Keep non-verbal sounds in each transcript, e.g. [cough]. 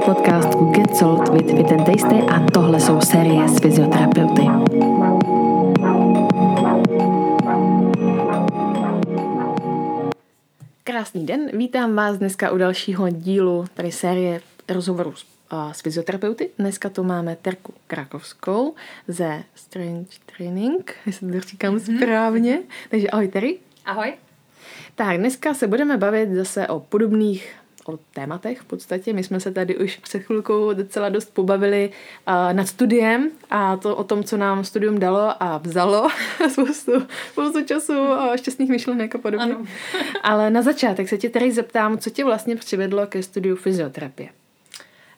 posloucháte podcast Get Sold with Fit and Tasty a tohle jsou série s fyzioterapeuty. Krásný den, vítám vás dneska u dalšího dílu tady série rozhovorů s, uh, s fyzioterapeuty. Dneska tu máme Terku Krakovskou ze Strange Training, jestli to říkám mm-hmm. správně. Takže ahoj Terry. Ahoj. Tak, dneska se budeme bavit zase o podobných o tématech v podstatě. My jsme se tady už před chvilkou docela dost pobavili uh, nad studiem a to o tom, co nám studium dalo a vzalo [laughs] spoustu, spoustu času a šťastných myšlenek a podobně. Ano. [laughs] Ale na začátek se tě tady zeptám, co tě vlastně přivedlo ke studiu fyzioterapie?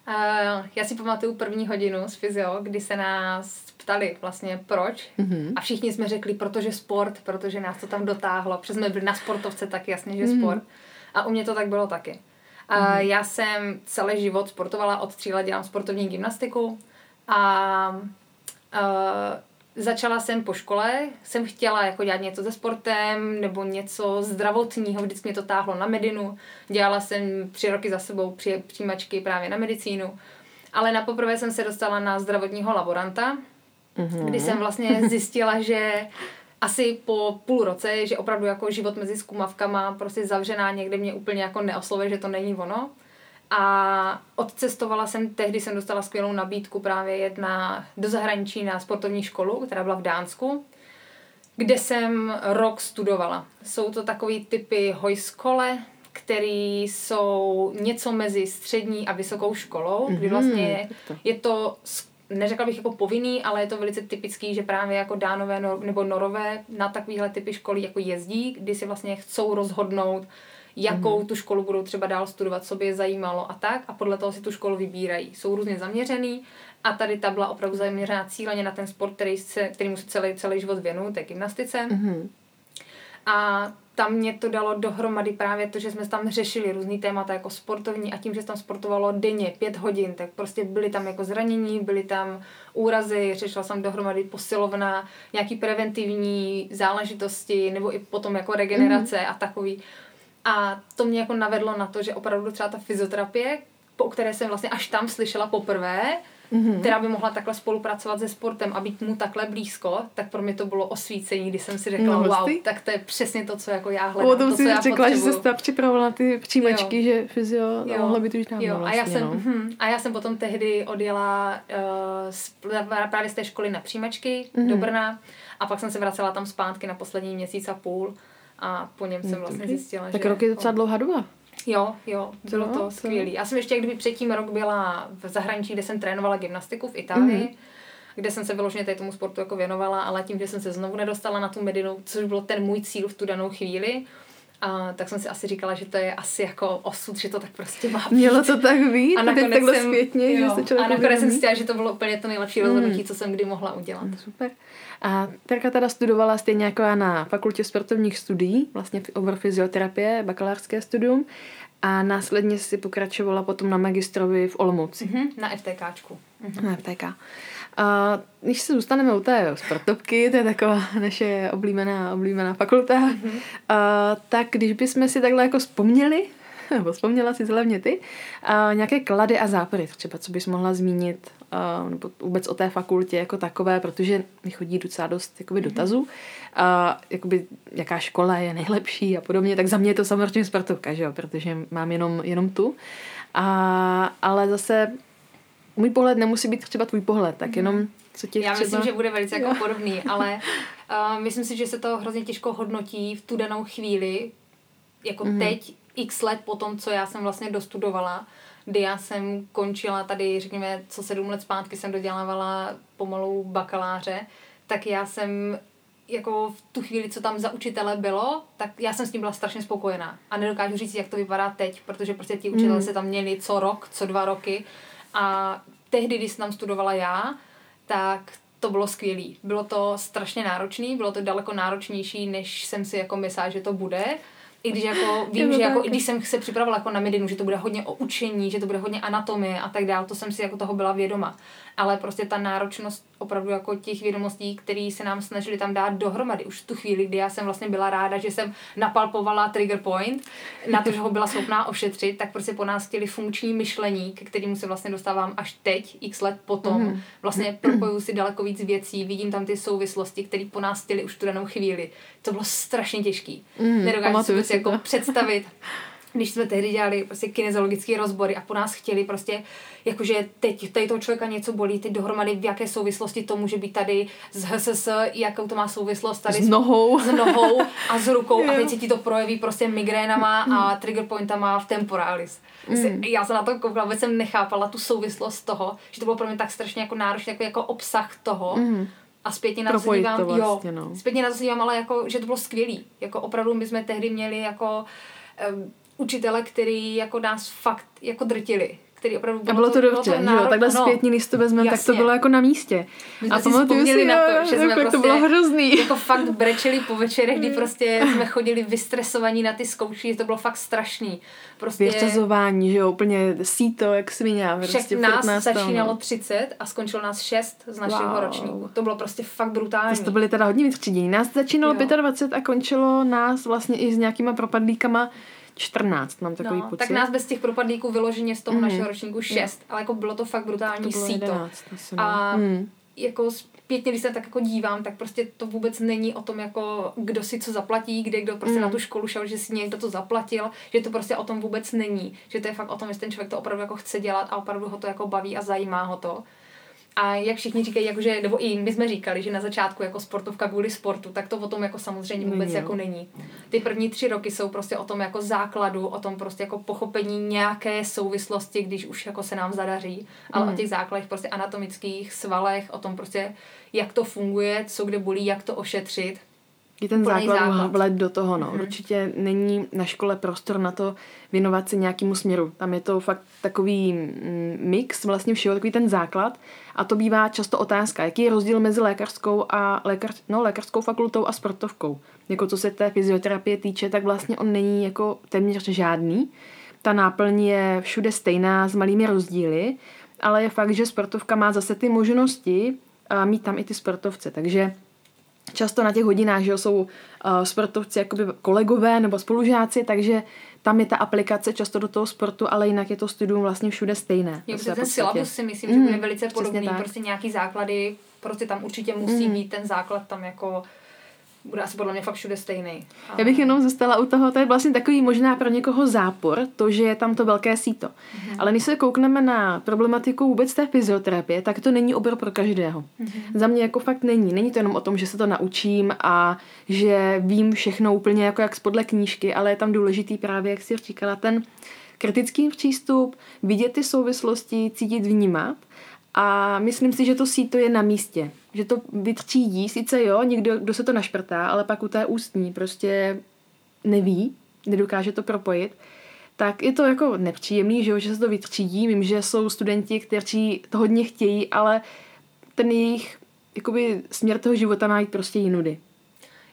Uh, já si pamatuju první hodinu z fyzio, kdy se nás ptali vlastně proč mm-hmm. a všichni jsme řekli, protože sport, protože nás to tam dotáhlo, protože jsme byli na sportovce, tak jasně, že mm-hmm. sport. A u mě to tak bylo taky. Mm-hmm. Já jsem celý život sportovala, od tří let dělám sportovní gymnastiku a uh, začala jsem po škole, jsem chtěla jako dělat něco se sportem nebo něco zdravotního, vždycky mě to táhlo na medinu. Dělala jsem tři roky za sebou při, přijímačky právě na medicínu. Ale na poprvé jsem se dostala na zdravotního laboranta, mm-hmm. kdy jsem vlastně zjistila, že asi po půl roce, že opravdu jako život mezi zkumavkama prostě zavřená někde mě úplně jako neoslovuje, že to není ono. A odcestovala jsem, tehdy jsem dostala skvělou nabídku právě jedna do zahraničí na sportovní školu, která byla v Dánsku, kde jsem rok studovala. Jsou to takový typy hojskole, který jsou něco mezi střední a vysokou školou, kdy mhm, vlastně je to neřekla bych jako povinný, ale je to velice typický, že právě jako dánové nebo norové na takovéhle typy školy jako jezdí, kdy si vlastně chcou rozhodnout, jakou mm. tu školu budou třeba dál studovat, co by je zajímalo a tak a podle toho si tu školu vybírají. Jsou různě zaměřený a tady ta byla opravdu zaměřená cíleně na ten sport, který se, kterýmu se celý, celý život věnuju, té gymnastice. Mm. A tam mě to dalo dohromady právě to, že jsme tam řešili různý témata jako sportovní a tím, že se tam sportovalo denně pět hodin, tak prostě byly tam jako zranění, byly tam úrazy, řešila jsem dohromady posilovna, nějaký preventivní záležitosti nebo i potom jako regenerace mm. a takový. A to mě jako navedlo na to, že opravdu třeba ta fyzioterapie, po které jsem vlastně až tam slyšela poprvé, mm-hmm. která by mohla takhle spolupracovat se sportem a být mu takhle blízko, tak pro mě to bylo osvícení, kdy jsem si řekla, no, wow, tak to je přesně to, co jako já hledám. O tom to, si řekla, potřebuju. že jsi připravovala na ty příjmačky, jo. že fyzio jo. mohla být už dávno jo. Vlastně, a, já vlastně, jsem, no. hm, a já jsem potom tehdy odjela uh, právě z té školy na příjmačky mm-hmm. do Brna a pak jsem se vracela tam zpátky na poslední měsíc a půl a po něm jsem hm, vlastně zjistila, tak že... Tak rok je docela dlouhá doba. Jo, jo, bylo no, to skvělé. Já jsem ještě kdyby předtím rok byla v zahraničí, kde jsem trénovala gymnastiku v Itálii, mm-hmm. kde jsem se vyloženě tomu sportu jako věnovala, ale tím, že jsem se znovu nedostala na tu medinu, což byl ten můj cíl v tu danou chvíli, a tak jsem si asi říkala, že to je asi jako osud, že to tak prostě má být. Mělo to tak být? A nakonec takhle jsem, zpětně, jo, že se člověk A nakonec jsem si že to bylo úplně to nejlepší rozhodnutí, mm. co jsem kdy mohla udělat. Super. A Terka teda studovala stejně jako já na fakultě sportovních studií, vlastně v obor fyzioterapie, bakalářské studium. A následně si pokračovala potom na magistrovi v Olomouci. Mm-hmm, na FTKčku. Mm-hmm. Na FTK. A když se zůstaneme u té sportovky, to je taková naše oblíbená, oblíbená fakulta, mm-hmm. a, tak když bychom si takhle jako vzpomněli, [laughs] nebo vzpomněla si hlavně ty, a, nějaké klady a zápory, třeba co bys mohla zmínit, a, nebo vůbec o té fakultě jako takové, protože mi chodí docela dost jakoby, mhm. dotazů, a, jakoby, jaká škola je nejlepší a podobně, tak za mě je to samozřejmě sportovka, že jo, protože mám jenom, jenom tu. A, ale zase můj pohled nemusí být třeba tvůj pohled, tak mhm. jenom co tě Já třeba... myslím, že bude velice jako podobný, ale [laughs] uh, myslím si, že se to hrozně těžko hodnotí v tu danou chvíli, jako mm-hmm. teď, x let po tom, co já jsem vlastně dostudovala, kdy já jsem končila tady, řekněme, co sedm let zpátky jsem dodělávala pomalu bakaláře, tak já jsem jako v tu chvíli, co tam za učitele bylo, tak já jsem s tím byla strašně spokojená. A nedokážu říct, jak to vypadá teď, protože prostě ti učitelé mm. se tam měli co rok, co dva roky. A tehdy, když jsem tam studovala já, tak to bylo skvělé. Bylo to strašně náročné, bylo to daleko náročnější, než jsem si jako myslela, že to bude. I když [laughs] jako vím, že jako, i když jsem se připravila jako na medinu, že to bude hodně o učení, že to bude hodně anatomie a tak dále, to jsem si jako toho byla vědoma. Ale prostě ta náročnost opravdu jako těch vědomostí, které se nám snažili tam dát dohromady. Už v tu chvíli, kdy já jsem vlastně byla ráda, že jsem napalpovala trigger point na to, že ho byla schopná ošetřit, tak prostě po nás chtěli funkční myšlení, ke kterému se vlastně dostávám až teď, x let potom. Mm. Vlastně propoju si daleko víc věcí, vidím tam ty souvislosti, které po nás chtěli už tu danou chvíli. To bylo strašně těžký. Mm, Nedokážu si, si jako představit [laughs] když jsme tehdy dělali prostě kinezologické rozbory a po nás chtěli prostě, jakože teď tady toho člověka něco bolí, teď dohromady v jaké souvislosti to může být tady z HSS, jakou to má souvislost tady s nohou, s, nohou a s rukou a teď se ti to projeví prostě migrénama a trigger pointama v temporalis. Mm. Já jsem na to koukala, vůbec jsem nechápala tu souvislost toho, že to bylo pro mě tak strašně jako náročné, jako, jako obsah toho, mm. A zpětně na to se dívám, to vlastně, jo, no. zpětně na to se dívám, ale jako, že to bylo skvělý. Jako opravdu my jsme tehdy měli jako um, učitele, který jako nás fakt jako drtili který opravdu bylo, a bylo to, to dobře, bylo to jo, takhle no, zpětně, když to vezmeme, tak to bylo jako na místě. My a pamatuju si, na to, že jsme prostě, to bylo hrozný. jako fakt brečeli po večerech, kdy prostě jsme chodili vystresovaní na ty zkoušky, to bylo fakt strašný. Prostě... Vyřazování, že jo, úplně síto, jak svině. Prostě Však nás, nás začínalo 30 a skončilo nás 6 z našeho wow. ročníku. To bylo prostě fakt brutální. To, to byly teda hodně vytřídění. Nás začínalo jo. 25 a končilo nás vlastně i s nějakýma propadlíkama 14, mám takový no, pocit. Tak nás bez těch propadlíků vyloženě z toho mm. našeho ročníku 6, yeah. ale jako bylo to fakt brutální to síto. 11, a mm. jako zpětně, když se tak jako dívám, tak prostě to vůbec není o tom, jako kdo si co zaplatí, kde kdo prostě mm. na tu školu šel, že si někdo to zaplatil, že to prostě o tom vůbec není. Že to je fakt o tom, že ten člověk to opravdu jako chce dělat a opravdu ho to jako baví a zajímá ho to. A jak všichni říkají, jakože, nebo i my jsme říkali, že na začátku jako sportovka kvůli sportu, tak to o tom jako samozřejmě vůbec není, jako není. Ty první tři roky jsou prostě o tom jako základu, o tom prostě jako pochopení nějaké souvislosti, když už jako se nám zadaří, ale mm. o těch základech prostě anatomických, svalech, o tom prostě, jak to funguje, co kde bolí, jak to ošetřit. Je ten základ, základ. vlet do toho, no. Mm-hmm. Určitě není na škole prostor na to věnovat se nějakému směru. Tam je to fakt takový mm, mix vlastně všeho, takový ten základ. A to bývá často otázka, jaký je rozdíl mezi lékařskou a lékař, no, lékařskou fakultou a sportovkou. Jako co se té fyzioterapie týče, tak vlastně on není jako téměř žádný. Ta náplň je všude stejná s malými rozdíly, ale je fakt, že sportovka má zase ty možnosti a mít tam i ty sportovce. Takže často na těch hodinách, že jsou uh, sportovci jakoby kolegové nebo spolužáci, takže tam je ta aplikace často do toho sportu, ale jinak je to studium vlastně všude stejné. Jo, ten syllabus si myslím, že bude mm, velice podobný, prostě nějaký základy, prostě tam určitě musí mm. být ten základ tam jako bude asi podle mě fakt všude stejný. A... Já bych jenom zůstala u toho, to je vlastně takový možná pro někoho zápor, to, že je tam to velké síto. Mm-hmm. Ale když se koukneme na problematiku vůbec té fyzioterapie, tak to není obor pro každého. Mm-hmm. Za mě jako fakt není. Není to jenom o tom, že se to naučím a že vím všechno úplně jako jak spodle knížky, ale je tam důležitý právě, jak si říkala, ten kritický přístup, vidět ty souvislosti, cítit, vnímat a myslím si, že to síto je na místě. Že to vytřídí, sice jo, někdo, kdo se to našprtá, ale pak u té ústní prostě neví, nedokáže to propojit, tak je to jako nepříjemný, že, jo, že se to vytřídí. Vím, že jsou studenti, kteří to hodně chtějí, ale ten jejich jakoby, směr toho života má jít prostě jinudy.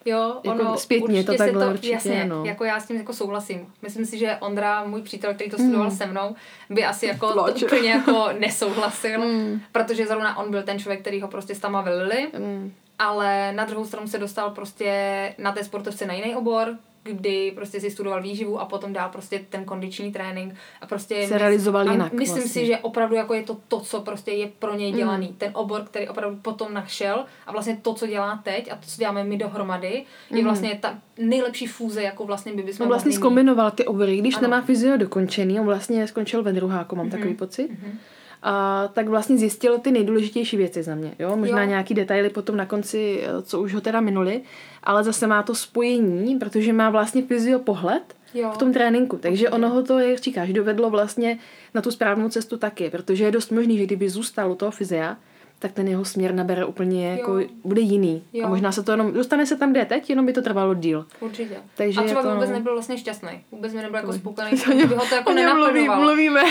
Jo, jako ono zpětně to takhle to, určitě, jasně, no. jako já s tím jako souhlasím. Myslím si, že Ondra, můj přítel, který to studoval mm. se mnou, by asi jako to úplně jako nesouhlasil, mm. protože zrovna on byl ten člověk, který ho prostě s tama vylili. Mm. Ale na druhou stranu se dostal prostě na té sportovce na jiný obor, kdy prostě si studoval výživu a potom dál prostě ten kondiční trénink a prostě se realizoval jinak. Myslím vlastně. si, že opravdu jako je to to, co prostě je pro něj mm. dělaný. Mm. Ten obor, který opravdu potom našel a vlastně to, co dělá teď a to, co děláme my dohromady, mm. je vlastně ta nejlepší fúze, jako vlastně by bychom On vlastně zkombinoval ty obory, když ano. nemá fyzio dokončený, on vlastně skončil ve druháku, mám mm. takový pocit. Mm a tak vlastně zjistil ty nejdůležitější věci za mě. Jo? Možná jo. nějaký detaily potom na konci, eh, co už ho teda minuli, ale zase má to spojení, protože má vlastně fyzio pohled jo. v tom tréninku. Takže ono ho to, jak říkáš, dovedlo vlastně na tu správnou cestu taky, protože je dost možný, že kdyby zůstal u toho fyzia, tak ten jeho směr nabere úplně jako, jo. bude jiný. Jo. A možná se to jenom, dostane se tam, kde je teď, jenom by to trvalo díl. Určitě. Takže a třeba to... vůbec nebyl vlastně šťastný. Vůbec mi nebyl jako spokojený, by ho to jako [laughs] nenaplňoval. Mluvíme.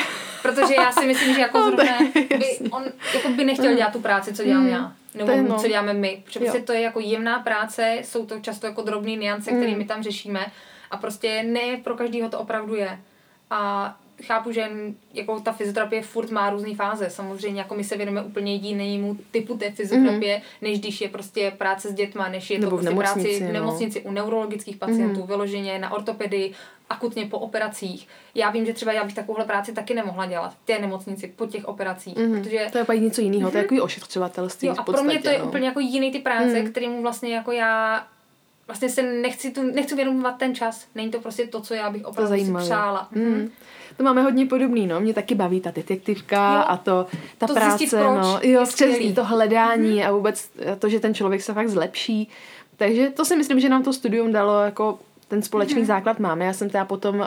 Protože já si myslím, že jako [laughs] no, zrovna by, on jako by nechtěl dělat tu práci, co dělám mm. já. Nebo to no. co děláme my. Protože prostě to je jako jemná práce, jsou to často jako drobné niance, mm. které my tam řešíme. A prostě ne pro každého to opravdu je. A chápu, že jako ta fyzioterapie furt má různé fáze. Samozřejmě jako my se věnujeme úplně jinému typu té fyzioterapie, mm-hmm. než když je prostě práce s dětma, než je Nebo to prostě práce v nemocnici no. u neurologických pacientů, mm-hmm. vyloženě na ortopedii, akutně po operacích. Já vím, že třeba já bych takovouhle práci taky nemohla dělat v té nemocnici po těch operacích. Mm-hmm. Protože... To je pak něco jiného, mm-hmm. to je mhm. jako ošetřovatelství. Jo, a podstatě, pro mě to je no. úplně jako jiný ty práce, mm. kterým vlastně jako já vlastně se nechci, tu, nechci věnovat ten čas. Není to prostě to, co já bych opravdu to si přála. Mm. To máme hodně podobný, no. Mě taky baví ta detektivka jo. a to, ta to práce, zjistit, proč no. Jo, přesně, to hledání mm. a vůbec to, že ten člověk se fakt zlepší. Takže to si myslím, že nám to studium dalo jako ten společný mm. základ máme. Já jsem teda potom uh,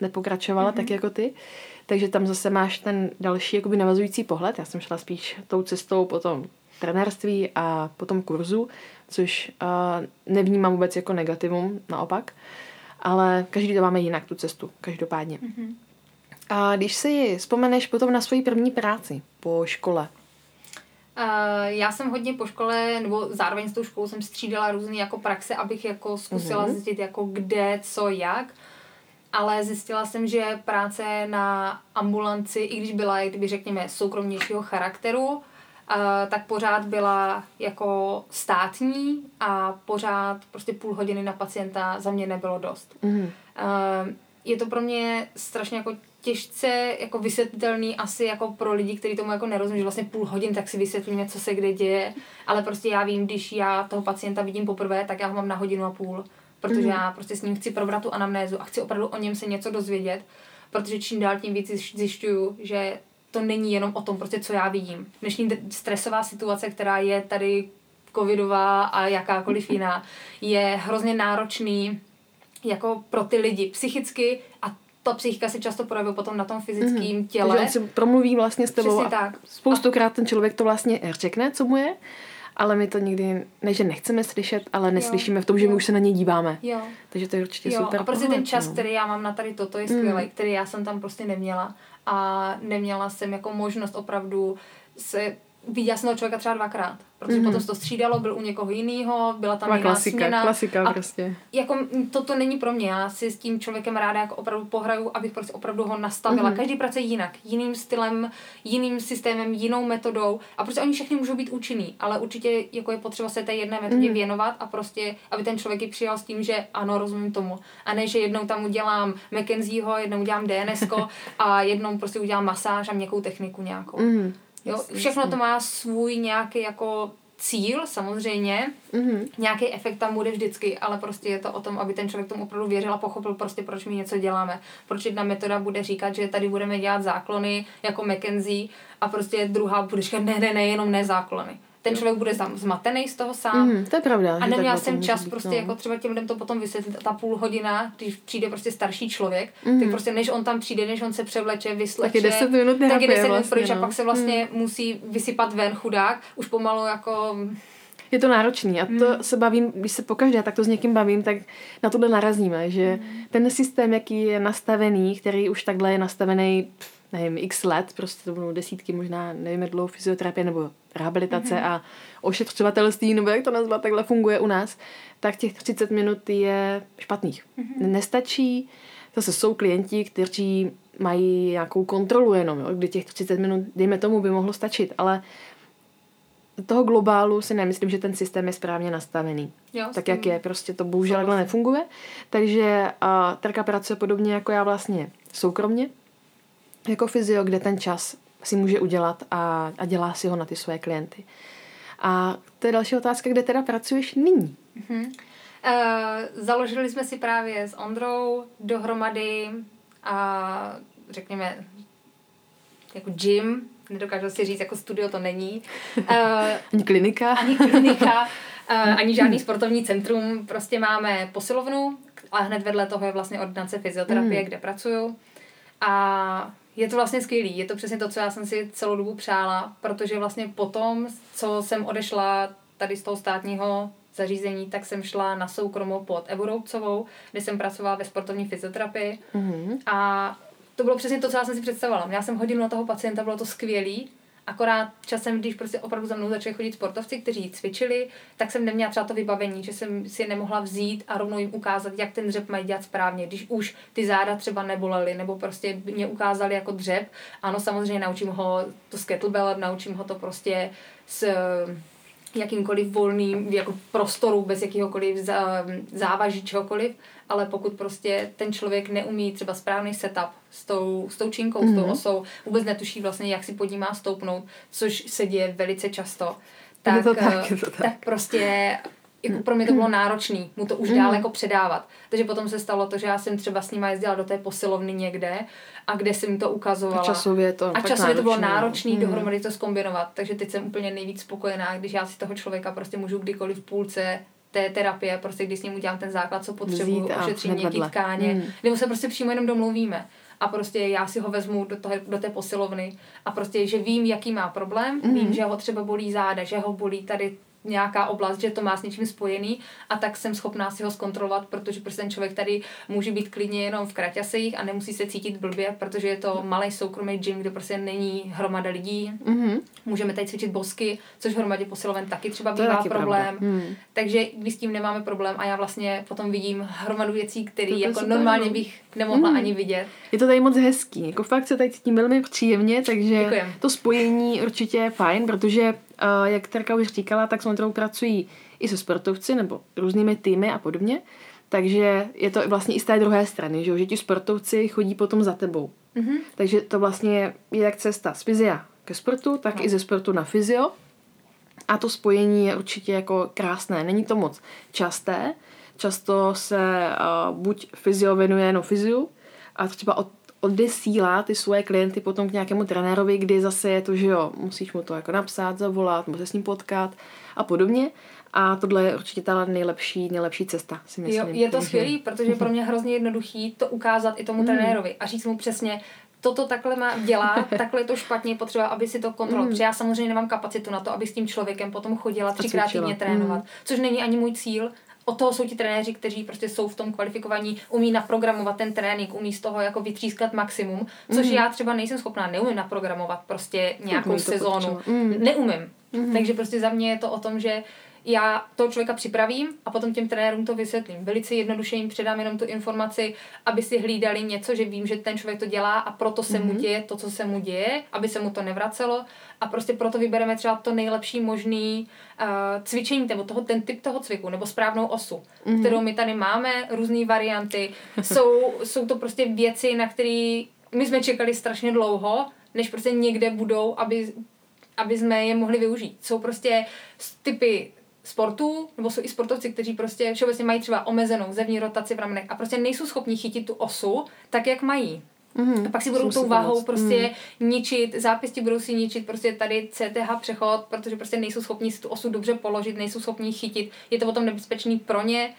nepokračovala mm. tak jako ty. Takže tam zase máš ten další jakoby navazující pohled. Já jsem šla spíš tou cestou potom trenérství a potom kurzu, což uh, nevnímám vůbec jako negativum, naopak. Ale každý to máme jinak, tu cestu, každopádně. Mm-hmm. A když si vzpomeneš potom na svoji první práci po škole, Uh, já jsem hodně po škole, nebo zároveň s tou školou jsem střídala různé jako praxe, abych jako zkusila mm-hmm. zjistit jako kde, co, jak. Ale zjistila jsem, že práce na ambulanci, i když byla, kdyby řekněme, soukromnějšího charakteru, tak pořád byla jako státní a pořád prostě půl hodiny na pacienta za mě nebylo dost. Mm. Je to pro mě strašně jako těžce jako vysvětlitelný asi jako pro lidi, kteří tomu jako nerozumí, že vlastně půl hodin tak si vysvětlíme, co se kde děje, ale prostě já vím, když já toho pacienta vidím poprvé, tak já ho mám na hodinu a půl, protože mm. já prostě s ním chci probrat tu anamnézu a chci opravdu o něm se něco dozvědět, protože čím dál tím víc zjišťuju, že to není jenom o tom, prostě co já vidím. Dnešní stresová situace, která je tady covidová a jakákoliv jiná, je hrozně náročný jako pro ty lidi psychicky a ta psychika se často projevuje potom na tom fyzickém mm-hmm. těle. Takže on si promluví vlastně s tebou Přesně tak. spoustukrát ten člověk to vlastně řekne, co mu je, ale my to nikdy, ne že nechceme slyšet, ale neslyšíme jo. v tom, že jo. my už se na ně díváme. Jo. Takže to je určitě jo. super. A prostě ten čas, no. který já mám na tady toto, je skvělý, mm. který já jsem tam prostě neměla a neměla jsem jako možnost opravdu se viděla jsem toho člověka třeba dvakrát, protože mm-hmm. potom se to střídalo, byl u někoho jiného, byla tam jiná klasika, směna. Klasika a prostě. Jako toto není pro mě, já si s tím člověkem ráda jako opravdu pohraju, abych prostě opravdu ho nastavila. Mm-hmm. Každý pracuje jinak, jiným stylem, jiným systémem, jinou metodou a prostě oni všechny můžou být účinný, ale určitě jako je potřeba se té jedné metodě mm-hmm. věnovat a prostě, aby ten člověk ji přijal s tím, že ano, rozumím tomu. A ne, že jednou tam udělám McKenzieho, jednou udělám DNS [laughs] a jednou prostě udělám masáž a měkkou techniku nějakou. Mm-hmm. Jo, všechno to má svůj nějaký jako cíl samozřejmě, mm-hmm. nějaký efekt tam bude vždycky, ale prostě je to o tom, aby ten člověk tomu opravdu věřil a pochopil prostě, proč my něco děláme. Proč jedna metoda bude říkat, že tady budeme dělat záklony jako McKenzie a prostě druhá bude říkat ne, ne, ne, jenom ne záklony ten člověk bude zmatený z toho sám. Mm, to je pravda. A neměla jsem čas být, prostě no. jako třeba těm lidem to potom vysvětlit. Ta půl hodina, když přijde prostě starší člověk, mm. tak prostě než on tam přijde, než on se převleče, vysleče, tak je 10 minut tak je 10 minut vlastně, pryč no. a pak se vlastně mm. musí vysypat ven chudák. Už pomalu jako je to náročný a to mm. se bavím, když se pokaždé tak to s někým bavím, tak na tohle narazíme, že mm. ten systém, jaký je nastavený, který už takhle je nastavený, nevím, x let, prostě to budou desítky, možná nevím, jak dlouho fyzioterapie nebo rehabilitace mm-hmm. a ošetřovatelství, nebo jak to nazvat, takhle funguje u nás, tak těch 30 minut je špatných. Mm-hmm. Nestačí, zase jsou klienti, kteří mají nějakou kontrolu jenom, jo, kdy těch 30 minut, dejme tomu, by mohlo stačit, ale toho globálu si nemyslím, že ten systém je správně nastavený. Jo, tak jak je, prostě to bohužel takhle nefunguje. Takže uh, Terka pracuje podobně jako já vlastně soukromně, jako fyzio, kde ten čas si může udělat a, a dělá si ho na ty své klienty. A to je další otázka, kde teda pracuješ nyní? Uh-huh. Uh, založili jsme si právě s Ondrou dohromady a řekněme jako gym, nedokážu si říct, jako studio to není. Uh, ani klinika. Ani klinika, uh, [laughs] ani žádný sportovní centrum. Prostě máme posilovnu a hned vedle toho je vlastně ordinace fyzioterapie, mm. kde pracuju. A je to vlastně skvělý, je to přesně to, co já jsem si celou dobu přála, protože vlastně potom, co jsem odešla tady z toho státního zařízení, tak jsem šla na soukromou pod Evu Roubcovou, kde jsem pracovala ve sportovní fyzioterapii mm-hmm. a to bylo přesně to, co já jsem si představovala. Měla jsem hodinu na toho pacienta, bylo to skvělý Akorát časem, když prostě opravdu za mnou začali chodit sportovci, kteří cvičili, tak jsem neměla třeba to vybavení, že jsem si je nemohla vzít a rovnou jim ukázat, jak ten dřep mají dělat správně. Když už ty záda třeba nebolely, nebo prostě mě ukázali jako dřep, ano, samozřejmě naučím ho to s kettlebellem, naučím ho to prostě s jakýmkoliv volným jako prostoru, bez jakýhokoliv závaží, čehokoliv, ale pokud prostě ten člověk neumí třeba správný setup s tou, s tou činkou, mm-hmm. s tou mhm. osou, vůbec netuší vlastně, jak si pod ní má stoupnout, což se děje velice často, tak, to tak, to tak. tak prostě jako pro mě to bylo náročné mu to už dál mm. jako předávat. Takže potom se stalo to, že já jsem třeba s nima jezdila do té posilovny někde a kde jsem to ukazovala. A časově to, a časově to bylo náročné mm. dohromady to skombinovat. Takže teď jsem úplně nejvíc spokojená, když já si toho člověka prostě můžu kdykoliv v půlce té terapie, prostě když s ním udělám ten základ, co potřebuju, ošetřím nějaký tkáně, mm. nebo se prostě přímo jenom domluvíme a prostě já si ho vezmu do, toho, do té posilovny a prostě, že vím, jaký má problém, mm. vím, že ho třeba bolí záda, že ho bolí tady nějaká oblast, že to má s něčím spojený a tak jsem schopná si ho zkontrolovat, protože prostě ten člověk tady může být klidně jenom v kraťasejích a nemusí se cítit blbě, protože je to malý soukromý gym, kde prostě není hromada lidí. Mm-hmm. Můžeme tady cvičit bosky, což v hromadě posiloven taky třeba bývá taky problém. Mm. Takže když s tím nemáme problém a já vlastně potom vidím hromadu věcí, které jako normálně no. bych nemohla mm. ani vidět. Je to tady moc hezký, jako fakt se tady cítím velmi příjemně, takže Děkujem. to spojení určitě je fajn, protože jak Terka už říkala, tak s pracují i se sportovci nebo různými týmy a podobně. Takže je to vlastně i z té druhé strany, že, že ti sportovci chodí potom za tebou. Mm-hmm. Takže to vlastně je jak cesta z fyzia ke sportu, tak no. i ze sportu na fyzio. A to spojení je určitě jako krásné. Není to moc časté. Často se uh, buď fyzio věnuje jenom fyziu, a třeba od odesílá ty svoje klienty potom k nějakému trenérovi, kdy zase je to, že jo, musíš mu to jako napsat, zavolat, musíš se s ním potkat a podobně. A tohle je určitě ta nejlepší, nejlepší cesta, si myslím. Jo, je to skvělý, protože pro mě [laughs] hrozně jednoduchý to ukázat i tomu mm. trenérovi a říct mu přesně, toto takhle má dělá, [laughs] takhle je to špatně, potřeba, aby si to kontroloval. Mm. Protože já samozřejmě nemám kapacitu na to, aby s tím člověkem potom chodila třikrát týdně trénovat, mm. což není ani můj cíl, od toho jsou ti trenéři, kteří prostě jsou v tom kvalifikovaní, umí naprogramovat ten trénink, umí z toho jako vytřískat maximum, což mm. já třeba nejsem schopná, neumím naprogramovat prostě nějakou sezónu. Mm. Neumím. Mm. Takže prostě za mě je to o tom, že já toho člověka připravím a potom těm trenérům to vysvětlím. Velice jednoduše jim předám jenom tu informaci, aby si hlídali něco, že vím, že ten člověk to dělá a proto se mm-hmm. mu mhm. děje to, co se mu děje, aby se mu to nevracelo a prostě proto vybereme třeba to nejlepší možný uh, cvičení nebo toho, ten typ toho cviku nebo správnou osu, mm-hmm. kterou my tady máme, různé varianty. [laughs] jsou, jsou to prostě věci, na které my jsme čekali strašně dlouho, než prostě někde budou, aby aby jsme je mohli využít. Jsou prostě typy sportů, nebo jsou i sportovci, kteří prostě všeobecně mají třeba omezenou zevní rotaci v ramenech a prostě nejsou schopni chytit tu osu tak, jak mají. Mm-hmm. A pak si budou tou váhou prostě mm. ničit, zápěstí budou si ničit prostě tady CTH přechod, protože prostě nejsou schopni si tu osu dobře položit, nejsou schopni chytit, je to potom nebezpečný pro ně.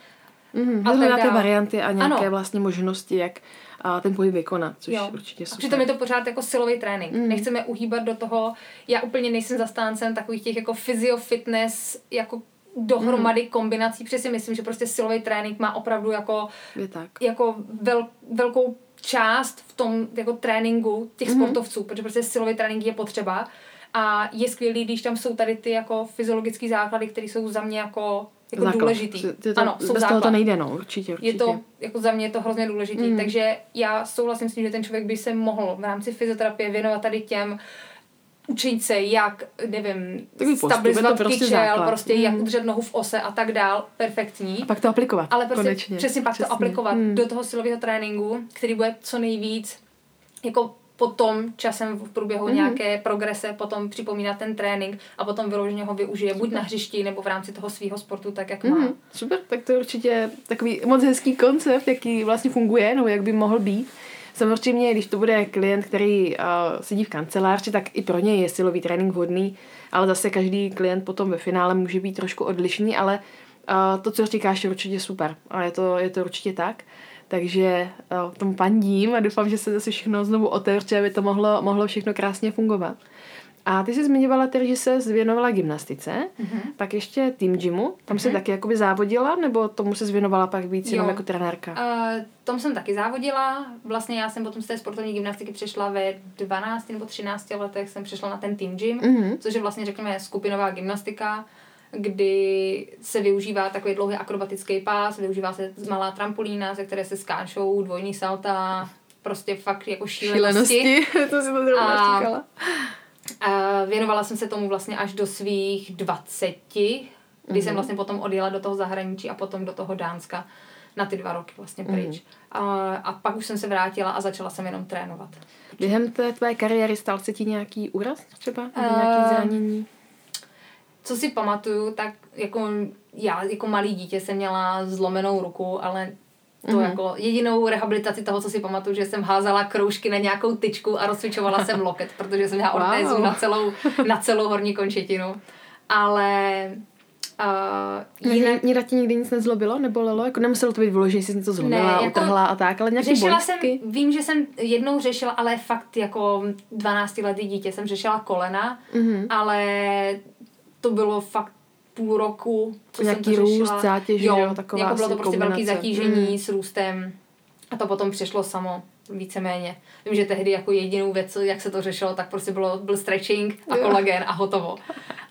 Mm-hmm. A ty varianty a nějaké ano. vlastně možnosti, jak a ten pohyb vykonat, což jo. určitě super. A přitom je to pořád jako silový trénink. Mm. Nechceme uhýbat do toho, já úplně nejsem zastáncem takových těch jako physio fitness, jako dohromady mm. kombinací, protože si myslím, že prostě silový trénink má opravdu jako, je tak. jako vel, velkou část v tom jako tréninku těch mm. sportovců, protože prostě silový trénink je potřeba a je skvělý, když tam jsou tady ty jako fyziologické základy, které jsou za mě jako jako základ. důležitý. To, ano, jsou bez základ. toho to nejde, no, určitě, určitě. Je to, jako za mě je to hrozně důležitý, mm. takže já souhlasím s tím, že ten člověk by se mohl v rámci fyzioterapie věnovat tady těm učit se, jak, nevím, stabilizovat prostě kyčel, základ. prostě mm. jak udržet nohu v ose a tak dál, perfektní. A pak to aplikovat, Ale prostě konečně. přesně pak přesně. to aplikovat mm. do toho silového tréninku, který bude co nejvíc jako potom časem v průběhu mm. nějaké progrese potom připomínat ten trénink a potom vyloženě ho využije Super. buď na hřišti nebo v rámci toho svého sportu, tak jak má. Super, tak to je určitě takový moc hezký koncept, jaký vlastně funguje, nebo jak by mohl být. Samozřejmě, když to bude klient, který uh, sedí v kanceláři, tak i pro něj je silový trénink vhodný, ale zase každý klient potom ve finále může být trošku odlišný, ale uh, to, co říkáš, je určitě super. A je to, je to určitě tak. Takže uh, tomu pandím a doufám, že se zase všechno znovu otevře, aby to mohlo, mohlo všechno krásně fungovat. A ty jsi zmiňovala tedy, že se zvěnovala gymnastice, mm-hmm. pak ještě tým gymu, tam mm-hmm. jsi taky jakoby závodila, nebo tomu se zvěnovala pak víc jenom jako trenérka? Uh, tom jsem taky závodila, vlastně já jsem potom z té sportovní gymnastiky přešla ve 12 nebo 13 letech, jsem přešla na ten tým gym, mm-hmm. což je vlastně řekněme skupinová gymnastika, kdy se využívá takový dlouhý akrobatický pás, využívá se malá trampolína, ze které se skáčou dvojní salta, prostě fakt jako šílenosti. šílenosti. [laughs] to si to zrovna říkala. A věnovala jsem se tomu vlastně až do svých 20, kdy mm-hmm. jsem vlastně potom odjela do toho zahraničí a potom do toho Dánska na ty dva roky vlastně pryč. Mm-hmm. A, a pak už jsem se vrátila a začala jsem jenom trénovat. Během té tvé kariéry stal se ti nějaký úraz třeba? Nebo uh, nějaký zranění? Co si pamatuju, tak jako já jako malý dítě jsem měla zlomenou ruku, ale to mm-hmm. jako jedinou rehabilitaci toho, co si pamatuju, že jsem házela kroužky na nějakou tyčku a rozcvičovala jsem loket, protože jsem měla ortézu wow. na celou, na celou horní končetinu. Ale Uh, jinak... Mě ti nikdy nic nezlobilo, nebolelo? Jako nemuselo to být vyložené, že jsi něco zlomila, ne, jako utrhla a tak, ale nějaký řešila jsem, Vím, že jsem jednou řešila, ale fakt jako 12 letý dítě jsem řešila kolena, mm-hmm. ale to bylo fakt půl roku, co Nějaký jsem to řešila. růst, zátěž, jo, jo taková jako bylo to prostě kombinace. velký zatížení mm. s růstem a to potom přišlo samo víceméně. Vím, že tehdy jako jedinou věc, jak se to řešilo, tak prostě bylo, byl stretching a kolagen a hotovo.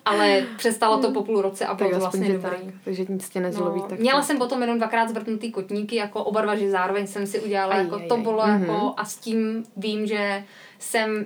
Ale přestalo to po půl roce a bylo to vlastně dobrý. Tak, takže nic tě nezlobí. No, tak měla to... jsem potom jenom dvakrát zvrtnutý kotníky, jako oba dva, že zároveň jsem si udělala, aj, jako aj, to bylo aj. jako mm-hmm. a s tím vím, že jsem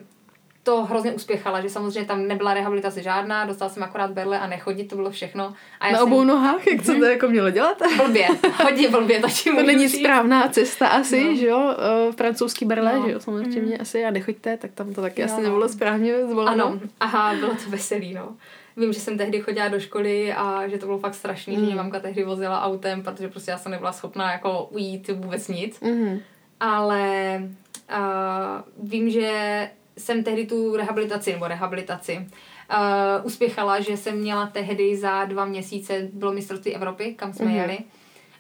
to hrozně uspěchala, že samozřejmě tam nebyla rehabilitace žádná, dostala jsem akorát berle a nechodit, to bylo všechno. A já Na jsem... obou nohách, jak co to jako mělo dělat? [laughs] Blbě, hodně blbě, to To není říct. správná cesta asi, no. že jo, uh, francouzský berle, no. že jo, samozřejmě mm. asi a nechoďte, tak tam to taky no. asi nebylo správně zvoleno. Ano, aha, bylo to veselý, no. Vím, že jsem tehdy chodila do školy a že to bylo fakt strašný, mm. že mě mamka tehdy vozila autem, protože prostě já jsem nebyla schopná jako ujít vůbec nic. Mm. Ale uh, vím, že jsem tehdy tu rehabilitaci, nebo rehabilitaci, uh, uspěchala, že jsem měla tehdy za dva měsíce, bylo mistrovství Evropy, kam jsme mm-hmm. jeli.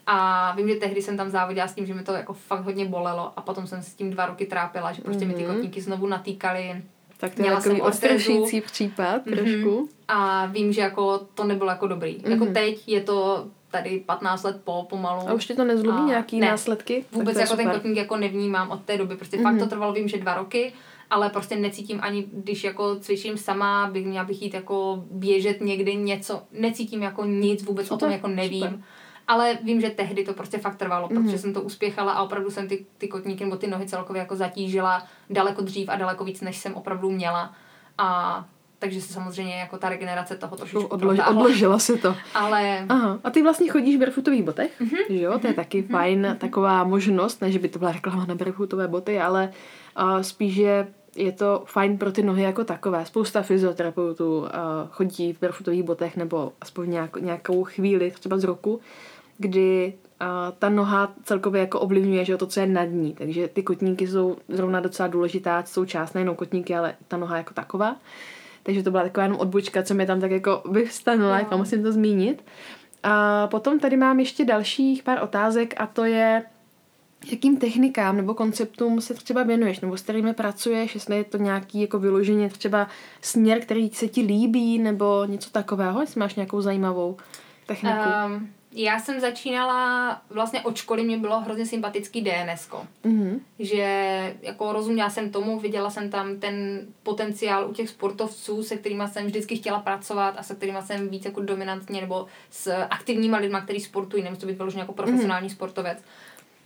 A vím, že tehdy jsem tam závodila s tím, že mi to jako fakt hodně bolelo a potom jsem s tím dva roky trápila, že prostě mm-hmm. mi ty mhm. kotníky znovu natýkaly. Tak to je takový odstrašující případ mm-hmm. trošku. A vím, že jako to nebylo jako dobrý. Mm-hmm. Jako teď je to tady 15 let po pomalu. A už ti to nezlobí a nějaký ne, následky? Vůbec jako super. ten kotník jako nevnímám od té doby. Prostě mm-hmm. fakt to trvalo, vím, že dva roky ale prostě necítím ani, když jako cvičím sama, bych měla bych jít jako běžet někdy něco, necítím jako nic, vůbec super, o tom jako nevím. Super. Ale vím, že tehdy to prostě fakt trvalo, mm-hmm. protože jsem to uspěchala a opravdu jsem ty, ty kotníky nebo ty nohy celkově jako zatížila daleko dřív a daleko víc, než jsem opravdu měla. A takže se samozřejmě jako ta regenerace toho trošku Odlož, odložila se to. [laughs] Ale... Aha. A ty vlastně chodíš v barefootových botech, mm-hmm. že jo? To je taky mm-hmm. fajn taková možnost, ne, že by to byla reklama na barefootové boty, ale uh, spíš, že je to fajn pro ty nohy jako takové. Spousta fyzioterapeutů uh, chodí v barefootových botech nebo aspoň nějak, nějakou chvíli, třeba z roku, kdy uh, ta noha celkově jako ovlivňuje že to, co je nad ní. Takže ty kotníky jsou zrovna docela důležitá součást, nejenom kotníky, ale ta noha jako taková. Takže to byla taková jenom odbočka, co mi tam tak jako vyvstanula, jako musím to zmínit. A potom tady mám ještě dalších pár otázek a to je, jakým technikám nebo konceptům se třeba věnuješ, nebo s kterými pracuješ, jestli je to nějaký jako vyloženě třeba směr, který se ti líbí, nebo něco takového, jestli máš nějakou zajímavou techniku. Um, já jsem začínala, vlastně od školy mě bylo hrozně sympatický DNS, mm-hmm. že jako rozuměla jsem tomu, viděla jsem tam ten potenciál u těch sportovců, se kterými jsem vždycky chtěla pracovat a se kterými jsem víc jako dominantně nebo s aktivníma lidma, kteří sportují, nemusí to být vyloženě jako profesionální mm-hmm. sportovec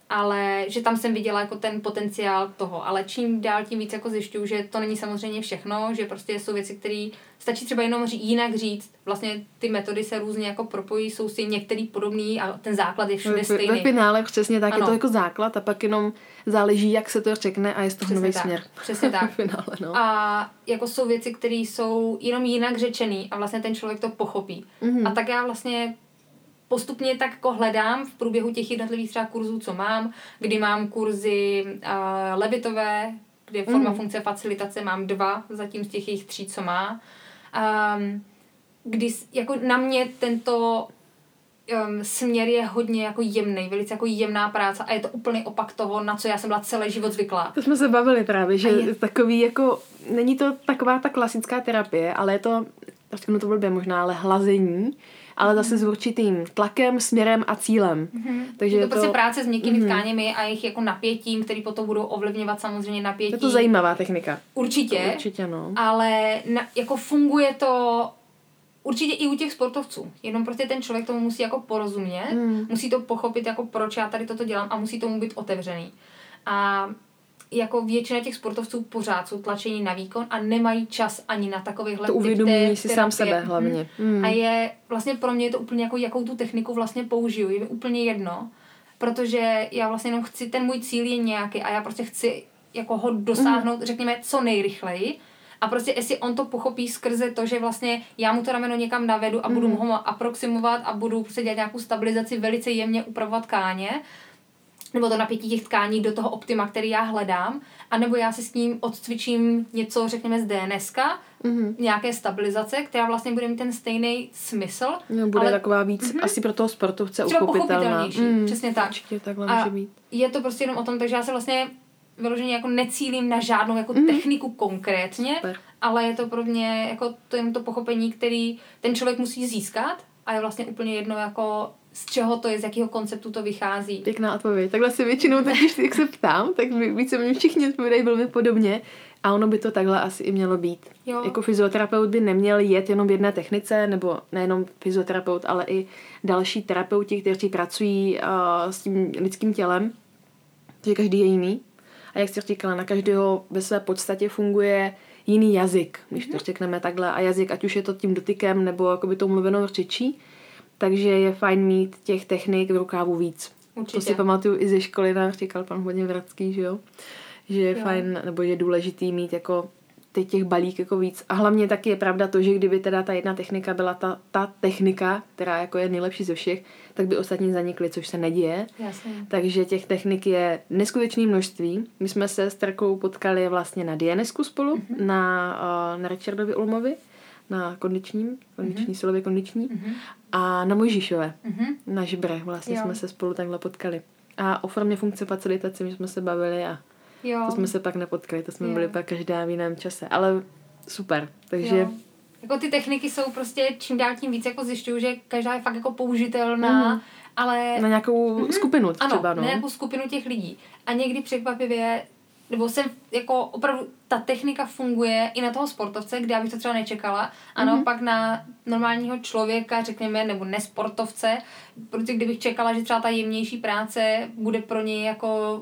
ale že tam jsem viděla jako ten potenciál toho, ale čím dál tím víc jako zjišťuju, že to není samozřejmě všechno, že prostě jsou věci, které stačí třeba jenom ří, jinak říct, vlastně ty metody se různě jako propojí, jsou si některý podobný a ten základ je všude stejný. Ve finále přesně tak, ano. je to jako základ a pak jenom záleží, jak se to řekne a je to nový směr. Přesně [laughs] tak. finále, no. A jako jsou věci, které jsou jenom jinak řečený a vlastně ten člověk to pochopí. Mm-hmm. A tak já vlastně postupně tak jako hledám v průběhu těch jednotlivých třeba kurzů, co mám, kdy mám kurzy uh, levitové, kde forma mm. funkce facilitace mám dva, zatím z těch jejich tří, co má. Um, kdy jako na mě tento um, směr je hodně jako jemný, velice jako jemná práce a je to úplný opak toho, na co já jsem byla celý život zvyklá. To jsme se bavili právě, že je... takový jako, není to taková ta klasická terapie, ale je to, řeknu to blbě možná, ale hlazení, ale zase s určitým tlakem, směrem a cílem. Mm-hmm. Takže je to, je to prostě práce s měkkými mm-hmm. tkáněmi a jejich jako napětím, který potom budou ovlivňovat samozřejmě napětí. Je to zajímavá technika. Určitě. To určitě, no. Ale na, jako funguje to Určitě i u těch sportovců. Jenom prostě ten člověk tomu musí jako porozumět, mm. musí to pochopit, jako proč já tady toto dělám a musí tomu být otevřený. A jako většina těch sportovců pořád jsou tlačení na výkon a nemají čas ani na takovýchhle To uvědomují si sám sebe hlavně. Mm. A je, vlastně pro mě je to úplně jako, jakou tu techniku vlastně použiju. Je mi úplně jedno, protože já vlastně jenom chci, ten můj cíl je nějaký a já prostě chci jako ho dosáhnout, mm. řekněme, co nejrychleji a prostě jestli on to pochopí skrze to, že vlastně já mu to rameno někam navedu a budu mm. ho aproximovat a budu prostě dělat nějakou stabilizaci, velice jemně upravovat tkáně, nebo to napětí těch tkání do toho optima, který já hledám, anebo já si s ním odcvičím něco, řekněme, z DNS, mm-hmm. nějaké stabilizace, která vlastně bude mít ten stejný smysl. No, bude ale, taková víc mm-hmm. asi pro toho sportovce uchopitelná. Mm, přesně tak. Určitě takhle a může být. je to prostě jenom o tom, takže já se vlastně vyloženě jako necílím na žádnou jako mm. techniku konkrétně, Super. ale je to pro mě jako to jen to pochopení, který ten člověk musí získat a je vlastně úplně jedno jako z čeho to je, z jakého konceptu to vychází. Pěkná odpověď. Takhle si většinou, tak když jak se ptám, tak více mě všichni odpovídají velmi podobně. A ono by to takhle asi i mělo být. Jo. Jako fyzioterapeut by neměl jet jenom v jedné technice, nebo nejenom fyzioterapeut, ale i další terapeuti, kteří pracují uh, s tím lidským tělem, že každý je jiný. A jak jsi říkala, na každého ve své podstatě funguje jiný jazyk, když to řekneme takhle. A jazyk, ať už je to tím dotykem nebo jakoby tou mluvenou řečí, takže je fajn mít těch technik v rukávu víc. Určitě. To si pamatuju i ze školy, nám říkal pan hodně Vratský, že jo? Že je jo. fajn, nebo je důležitý mít jako teď těch balík jako víc. A hlavně taky je pravda to, že kdyby teda ta jedna technika byla ta, ta technika, která jako je nejlepší ze všech, tak by ostatní zanikly, což se neděje. Jasně. Takže těch technik je neskutečné množství. My jsme se s Terkou potkali vlastně na DNSku spolu, mm-hmm. na, uh, na Richardovi Ulmovi, na kondičním, kondiční, mm-hmm. silově kondiční, mm-hmm. a na Mojžíšové, mm-hmm. na Žbrech vlastně jo. jsme se spolu takhle potkali. A o formě funkce facilitace my jsme se bavili a jo. to jsme se pak nepotkali, to jsme jo. byli pak každá v jiném čase, ale super, takže... Jo. Jako ty techniky jsou prostě čím dál tím víc jako zjišťuju, že každá je fakt jako použitelná, mm. ale... Na nějakou mm-hmm. skupinu třeba, ano, no. na nějakou skupinu těch lidí. A někdy překvapivě nebo jsem jako opravdu, ta technika funguje i na toho sportovce, kde já bych to třeba nečekala, a mm-hmm. naopak na normálního člověka, řekněme, nebo nesportovce, protože kdybych čekala, že třeba ta jemnější práce bude pro něj jako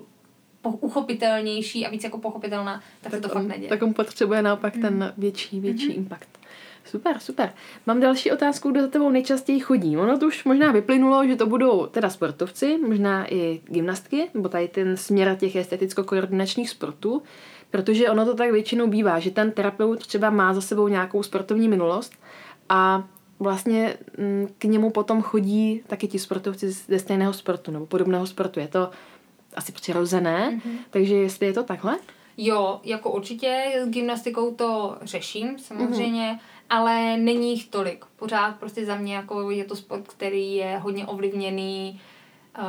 uchopitelnější a víc jako pochopitelná, tak, tak to on, fakt neděje. Tak on potřebuje naopak mm. ten větší, větší mm-hmm. impact. Super, super. Mám další otázku, kdo za tebou nejčastěji chodí. Ono to už možná vyplynulo, že to budou teda sportovci, možná i gymnastky, nebo tady ten směr těch esteticko-koordinačních sportů, protože ono to tak většinou bývá, že ten terapeut třeba má za sebou nějakou sportovní minulost a vlastně mm, k němu potom chodí taky ti sportovci ze stejného sportu nebo podobného sportu. Je to asi přirozené, mm-hmm. takže jestli je to takhle? Jo, jako určitě s gymnastikou to řeším samozřejmě, mm-hmm ale není jich tolik. Pořád prostě za mě jako je to sport, který je hodně ovlivněný uh,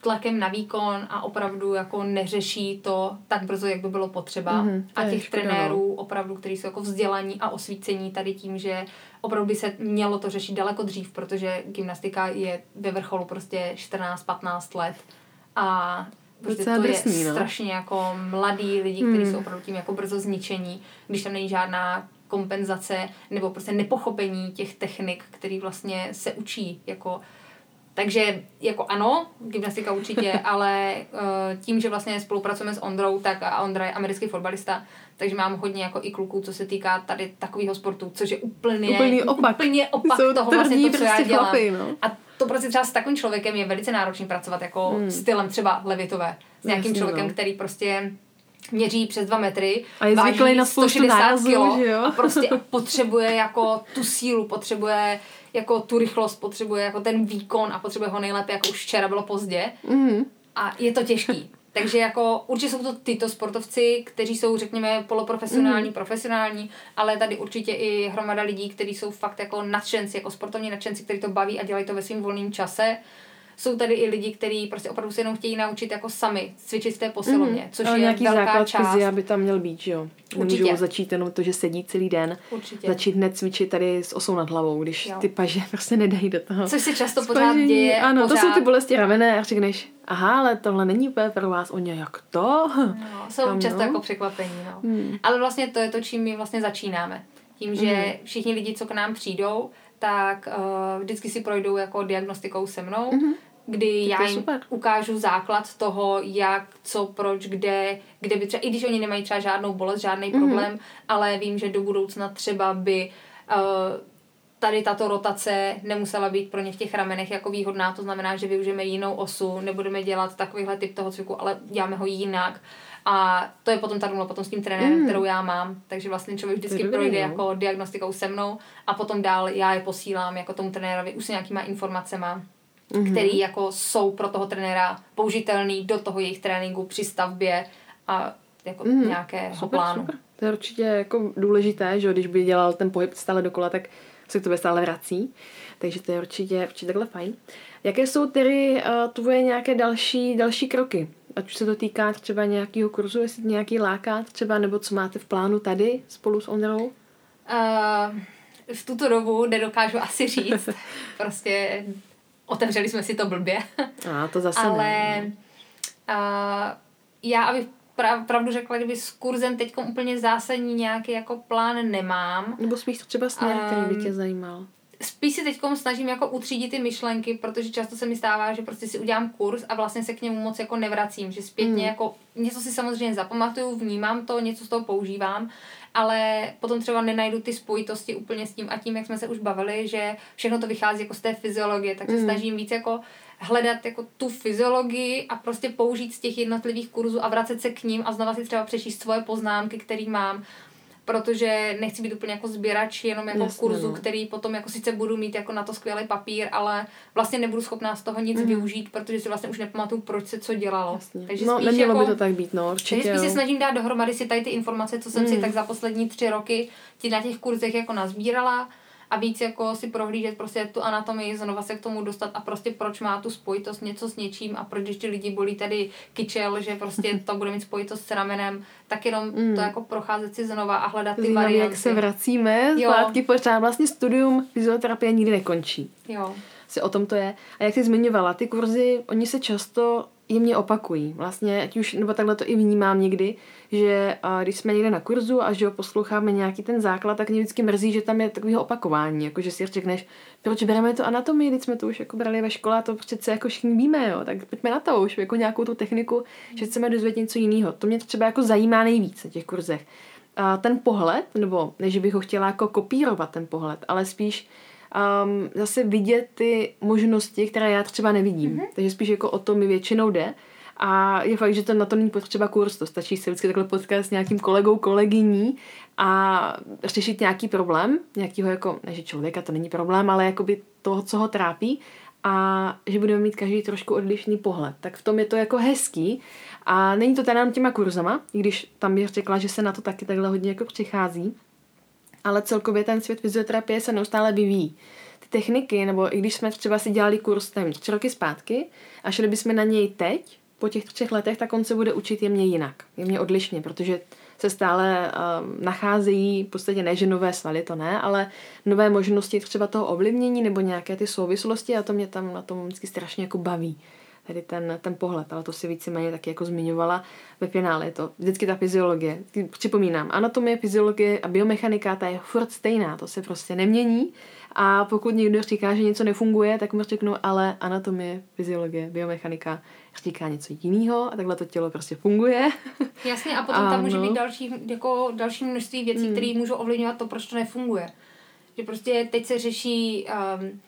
tlakem na výkon a opravdu jako neřeší to tak brzo, jak by bylo potřeba. Mm-hmm, a těch škoda, trenérů no. opravdu, kteří jsou jako vzdělaní a osvícení tady tím, že opravdu by se mělo to řešit daleko dřív, protože gymnastika je ve vrcholu prostě 14-15 let a prostě to drsný, je no. strašně jako mladí lidi, kteří mm. jsou opravdu tím jako brzo zničení, když tam není žádná kompenzace nebo prostě nepochopení těch technik, který vlastně se učí jako takže jako ano, gymnastika určitě, [laughs] ale uh, tím, že vlastně spolupracujeme s Ondrou, tak a Ondra je americký fotbalista, takže mám hodně jako i kluků, co se týká tady takového sportu, což je úplně, úplný opak, úplně opak Jsou toho vlastně to, co já dělám. Chlapy, no. A to prostě třeba s takovým člověkem je velice náročný pracovat jako hmm. stylem třeba levitové. S nějakým Jasně, člověkem, no. který prostě měří přes dva metry, a je váží na 160 nárazů, kilo že jo? a prostě potřebuje jako tu sílu, potřebuje jako tu rychlost, potřebuje jako ten výkon a potřebuje ho nejlépe, jako už včera bylo pozdě. Mm. A je to těžký. Takže jako určitě jsou to tyto sportovci, kteří jsou, řekněme, poloprofesionální, mm. profesionální, ale tady určitě i hromada lidí, kteří jsou fakt jako nadšenci, jako sportovní nadšenci, kteří to baví a dělají to ve svém volném čase jsou tady i lidi, kteří prostě opravdu se jenom chtějí naučit jako sami cvičit v té posilovně, mm, což je nějaký velká základ část. fyzia by tam měl být, že jo? Určitě. Nemůžou začít jenom to, že sedí celý den. Určitě. Začít hned cvičit tady s osou nad hlavou, když Jo. ty paže [laughs] prostě nedají do toho. Což se často pořád spažení. děje. Ano, pořád. to jsou ty bolesti ravené a řekneš, aha, ale tohle není úplně pro vás. Oni, jak to? No, jsou Tam, často no. jako překvapení, no. Hmm. Ale vlastně to je to, čím my vlastně začínáme. Tím, že všichni lidi, co k nám přijdou, tak uh, vždycky si projdou jako diagnostikou se mnou, Mhm. Kdy Tak já jim super. ukážu základ toho, jak, co, proč, kde, kde by třeba, i když oni nemají třeba žádnou bolest, žádný Mhm. problém, ale vím, že do budoucna třeba by uh, tady tato rotace nemusela být pro ně v těch ramenech jako výhodná, to znamená, že využijeme jinou osu, nebudeme dělat takovýhle typ toho cviku, ale děláme ho jinak. A to je potom ta domluva potom s tím trenérem, Mm. kterou já mám. Takže vlastně člověk vždycky dobrý, projde no. jako diagnostikou se mnou a potom dál já je posílám jako tomu trenérovi už s nějakýma informacema, Mhm. který jako jsou pro toho trenéra použitelný do toho jejich tréninku při stavbě a jako Mhm. nějakého Super, plánu. super. To je určitě jako důležité, že když by dělal ten pohyb stále dokola, tak se k tobě stále vrací. Takže to je určitě, určitě takhle fajn. Jaké jsou tedy uh, tvoje nějaké další, další kroky? Ať už se to týká třeba nějakého kurzu, jestli nějaký láká třeba, nebo co máte v plánu tady spolu s Ondrou? Uh, v tuto dobu nedokážu asi říct. [laughs] prostě otevřeli jsme si to blbě. A to zase Ale ne. uh, já, abych prav, pravdu řekla, kdyby s kurzem teď úplně zásadní nějaký jako plán nemám. Nebo spíš třeba směr, který by Ehm, tě zajímal. Spíš si teď snažím jako utřídit ty myšlenky, protože často se mi stává, že prostě si udělám kurz a vlastně se k němu moc jako nevracím, že zpětně Mm. jako něco si samozřejmě zapamatuju, vnímám to, něco z toho používám, ale potom třeba nenajdu ty spojitosti úplně s tím a tím, jak jsme se už bavili, že všechno to vychází jako z té fyziologie, tak se Mm. snažím víc jako hledat jako tu fyziologii a prostě použít z těch jednotlivých kurzů a vracet se k ním a znova si třeba přečíst svoje poznámky, které mám, protože nechci být úplně jako sběrač jenom jako Jasně, kurzu, no. který potom jako sice budu mít jako na to skvělý papír, ale vlastně nebudu schopná z toho nic Mhm. využít, protože si vlastně už nepamatuju, proč se co dělalo. Jasně. Takže no, spíš nemělo jako, by to tak být, no, takže určitě. spíš se snažím dát dohromady si tady ty informace, co jsem si Mm. tak za poslední tři roky ti na těch kurzech jako nazbírala a víc jako si prohlížet prostě tu anatomii, znova se k tomu dostat a prostě proč má tu spojitost něco s něčím a proč když ty lidi bolí tady kyčel, že prostě [laughs] to bude mít spojitost s ramenem, tak jenom Mm. to jako procházet si znova a hledat ty Zajímavé, varianty. jak se vracíme zpátky pořád. Vlastně studium fyzioterapie nikdy nekončí. Jo. Si o tom to je. A jak jsi zmiňovala, ty kurzy, oni se často jemně opakují. Vlastně, ať už, nebo takhle to i vnímám někdy, že a, když jsme někde na kurzu a že ho posloucháme nějaký ten základ, tak mě vždycky mrzí, že tam je takového opakování. Jako, že si řekneš, proč bereme to anatomii, když jsme to už jako brali ve škole a to přece jako všichni víme, jo. Tak pojďme na to už, jako nějakou tu techniku, že chceme dozvědět něco jiného. To mě třeba jako zajímá nejvíc na těch kurzech. A ten pohled, nebo ne, že bych ho chtěla jako kopírovat ten pohled, ale spíš um, zase vidět ty možnosti, které já třeba nevidím. Mm-hmm. Takže spíš jako o to mi většinou jde. A je fakt, že to na to není potřeba kurz, to stačí se vždycky takhle potkat s nějakým kolegou, kolegyní a řešit nějaký problém, nějakýho jako, ne že člověka to není problém, ale jakoby toho, co ho trápí a že budeme mít každý trošku odlišný pohled. Tak v tom je to jako hezký a není to teda těma kurzama, i když tam bych řekla, že se na to taky takhle hodně jako přichází, ale celkově ten svět fyzioterapie se neustále vyvíjí. Ty techniky, nebo i když jsme třeba si dělali kurz nevím, tři roky zpátky a šli bychom na něj teď, po těch třech letech, tak on se bude učit jemně jinak, jemně odlišně, protože se stále uh, nacházejí, v podstatě ne, že nové svaly, to ne, ale nové možnosti třeba toho ovlivnění nebo nějaké ty souvislosti a to mě tam na tom vždycky strašně jako baví tady ten, ten pohled, ale to si víceméně taky jako zmiňovala ve finále. Je to vždycky ta fyziologie. Připomínám, anatomie, fyziologie a biomechanika, ta je furt stejná, to se prostě nemění. A pokud někdo říká, že něco nefunguje, tak mu řeknu, ale anatomie, fyziologie, biomechanika říká něco jiného a takhle to tělo prostě funguje. [laughs] Jasně, a potom tam může Ano. být další, jako další množství věcí, Mm. které můžou ovlivňovat to, proč to nefunguje. Že prostě teď se řeší um,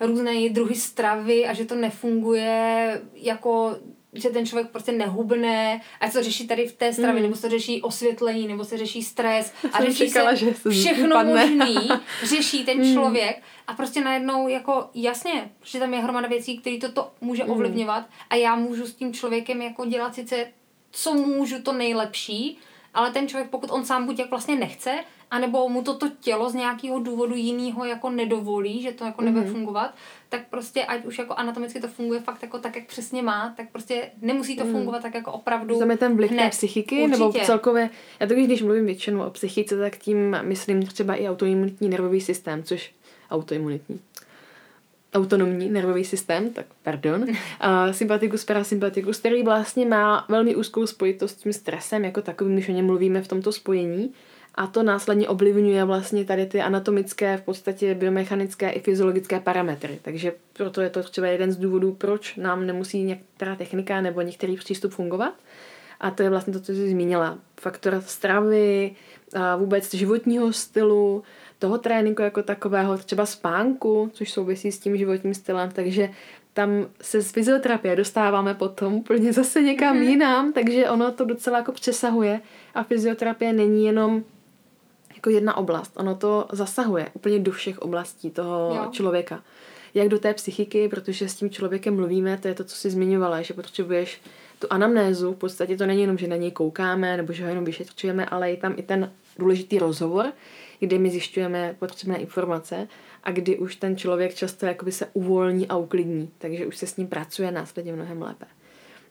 různé druhy stravy a že to nefunguje jako že ten člověk prostě nehubne, a co řeší tady v té stravě, mm. nebo se řeší osvětlení, nebo se řeší stres [laughs] a řeší čekala, se, se všechno možný, [laughs] řeší ten mm. člověk a prostě najednou jako jasně, že tam je hromada věcí, které toto může mm. ovlivňovat a já můžu s tím člověkem jako dělat sice co můžu to nejlepší, ale ten člověk, pokud on sám buď jak vlastně nechce, anebo mu toto tělo z nějakého důvodu jiného jako nedovolí, že to jako nebude mm-hmm. fungovat, tak prostě ať už jako anatomicky to funguje fakt jako tak, jak přesně má, tak prostě nemusí to mm. fungovat tak jako opravdu Znamená ten vliv té psychiky, Určitě. nebo celkově, já to když mluvím většinou o psychice, tak tím myslím třeba i autoimunitní nervový systém, což autoimunitní autonomní nervový systém, tak pardon, [laughs] a sympatikus, parasympatikus, který vlastně má velmi úzkou spojitost s tím stresem, jako takovým, když o něm mluvíme v tomto spojení. A to následně ovlivňuje vlastně tady ty anatomické, v podstatě biomechanické i fyziologické parametry. Takže proto je to třeba jeden z důvodů, proč nám nemusí některá technika nebo některý přístup fungovat. A to je vlastně to, co jsi zmínila. Faktor stravy, a vůbec životního stylu, toho tréninku jako takového, třeba spánku, což souvisí s tím životním stylem, takže tam se z fyzioterapie dostáváme potom úplně zase někam mm-hmm. jinam, takže ono to docela jako přesahuje a fyzioterapie není jenom jako jedna oblast, ono to zasahuje úplně do všech oblastí toho jo. člověka. Jak do té psychiky, protože s tím člověkem mluvíme, to je to, co jsi zmiňovala, že potřebuješ tu anamnézu, v podstatě to není jenom, že na něj koukáme nebo že ho jenom vyšetřujeme, ale je tam i ten důležitý rozhovor, kdy my zjišťujeme potřebné informace a kdy už ten člověk často jakoby se uvolní a uklidní, takže už se s ním pracuje následně mnohem lépe.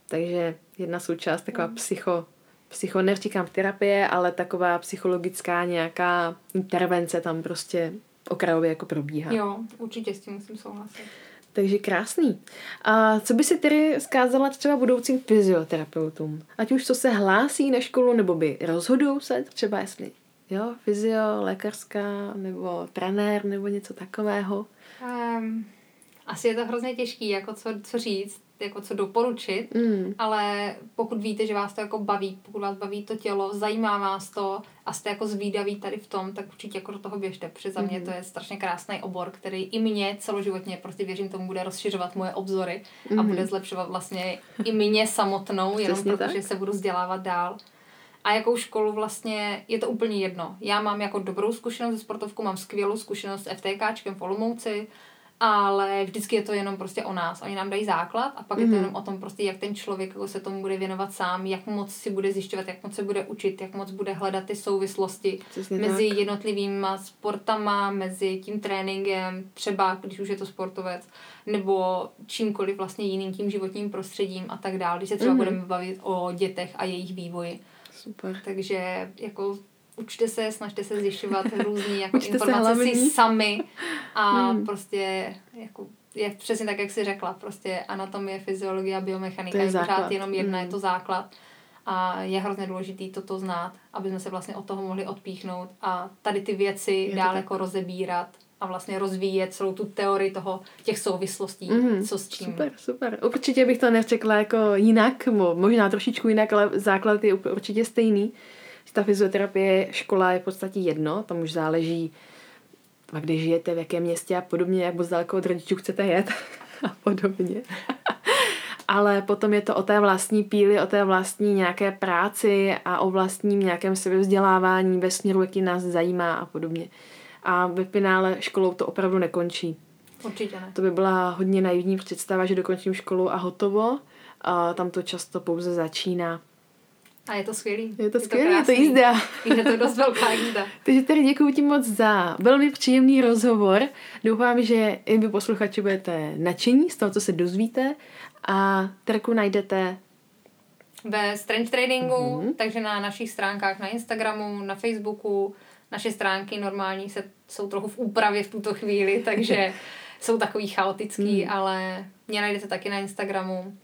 Takže jedna součást taková mm. psycho, psycho, neříkám terapie, ale taková psychologická nějaká intervence tam prostě okrajově jako probíhá. Jo, určitě s tím musím souhlasit. Takže krásný. A co by si tedy zkázala třeba budoucím fyzioterapeutům? Ať už co se hlásí na školu, nebo by rozhodou se třeba, jestli jo, fyzio, lékařská, nebo trenér, nebo něco takového? Um, asi je to hrozně těžký, jako co, co říct, jako co doporučit, mm. ale pokud víte, že vás to jako baví, pokud vás baví to tělo, zajímá vás to a jste jako zvídaví tady v tom, tak určitě jako do toho běžte, protože za mě mm. to je strašně krásný obor, který i mě celoživotně, prostě věřím tomu, bude rozšiřovat moje obzory mm. a bude zlepšovat vlastně i mě samotnou, jenom Přesně protože tak. se budu vzdělávat dál a jakou školu vlastně, je to úplně jedno. Já mám jako dobrou zkušenost se sportovkou, mám skvělou zkušenost s FTKčkem v Olomouci, ale vždycky je to jenom prostě o nás. Oni nám dají základ a pak mm. je to mhm. jenom o tom prostě, jak ten člověk jako se tomu bude věnovat sám, jak moc si bude zjišťovat, jak moc se bude učit, jak moc bude hledat ty souvislosti Přesně mezi tak. jednotlivými sportama, mezi tím tréninkem, třeba když už je to sportovec, nebo čímkoliv vlastně jiným tím životním prostředím a tak dále, když se třeba mm. budeme bavit o dětech a jejich vývoji. Super. Takže jako učte se, snažte se zjišťovat [laughs] různý jako informace si sami a hmm. prostě jako je přesně tak, jak jsi řekla, prostě anatomie, fyziologie a biomechanika je, je pořád jenom jedna, hmm. je to základ a je hrozně důležitý toto znát, aby jsme se vlastně od toho mohli odpíchnout a tady ty věci dále jako rozebírat a vlastně rozvíjet celou tu teorii toho, těch souvislostí, mm, co s čím. Super, super. Určitě bych to neřekla jako jinak, možná trošičku jinak, ale základ je určitě stejný. Ta fyzioterapie škola je v podstatě jedno, tam už záleží, a kde žijete, v jakém městě a podobně, jak moc daleko od rodičů chcete jet [laughs] a podobně. [laughs] ale potom je to o té vlastní píli, o té vlastní nějaké práci a o vlastním nějakém sebevzdělávání ve směru, jaký nás zajímá a podobně a ve finále školou to opravdu nekončí. Určitě ne. To by byla hodně naivní představa, že dokončím školu a hotovo. A tam to často pouze začíná. A je to skvělý. Je to je skvělý, to je to jízda. Je to dost velká jízda. [laughs] Takže tady děkuji ti moc za velmi příjemný rozhovor. Doufám, že i vy posluchači budete nadšení z toho, co se dozvíte. A Terku najdete ve Strange Tradingu, mm-hmm. takže na našich stránkách na Instagramu, na Facebooku, naše stránky normální se, jsou trochu v úpravě v tuto chvíli, takže [laughs] jsou takový chaotický, hmm. ale mě najdete taky na Instagramu,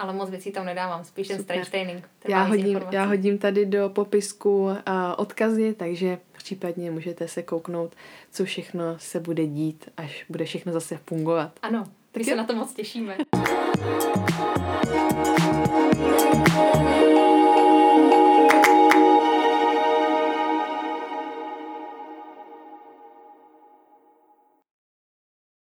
ale moc věcí tam nedávám, spíš ten strange training. Já hodím, já hodím tady do popisku uh, odkazy, takže případně můžete se kouknout, co všechno se bude dít, až bude všechno zase fungovat. Ano, my tak se na to moc těšíme. [laughs]